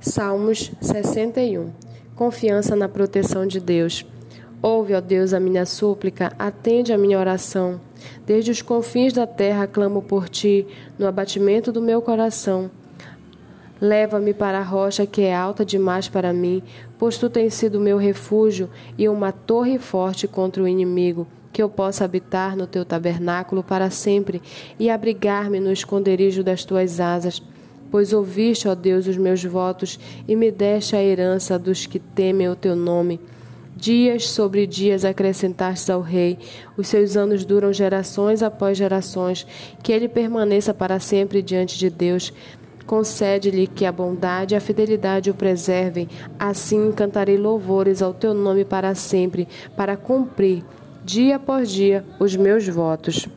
Salmos 61. Confiança na proteção de Deus. Ouve, ó Deus, a minha súplica, atende a minha oração. Desde os confins da terra clamo por ti, no abatimento do meu coração. Leva-me para a rocha que é alta demais para mim, pois tu tens sido meu refúgio e uma torre forte contra o inimigo, que eu possa habitar no teu tabernáculo para sempre e abrigar-me no esconderijo das tuas asas pois ouviste, ó Deus, os meus votos e me deste a herança dos que temem o teu nome. Dias sobre dias acrescentaste ao rei, os seus anos duram gerações após gerações, que ele permaneça para sempre diante de Deus. Concede-lhe que a bondade e a fidelidade o preservem, assim cantarei louvores ao teu nome para sempre, para cumprir, dia após dia, os meus votos.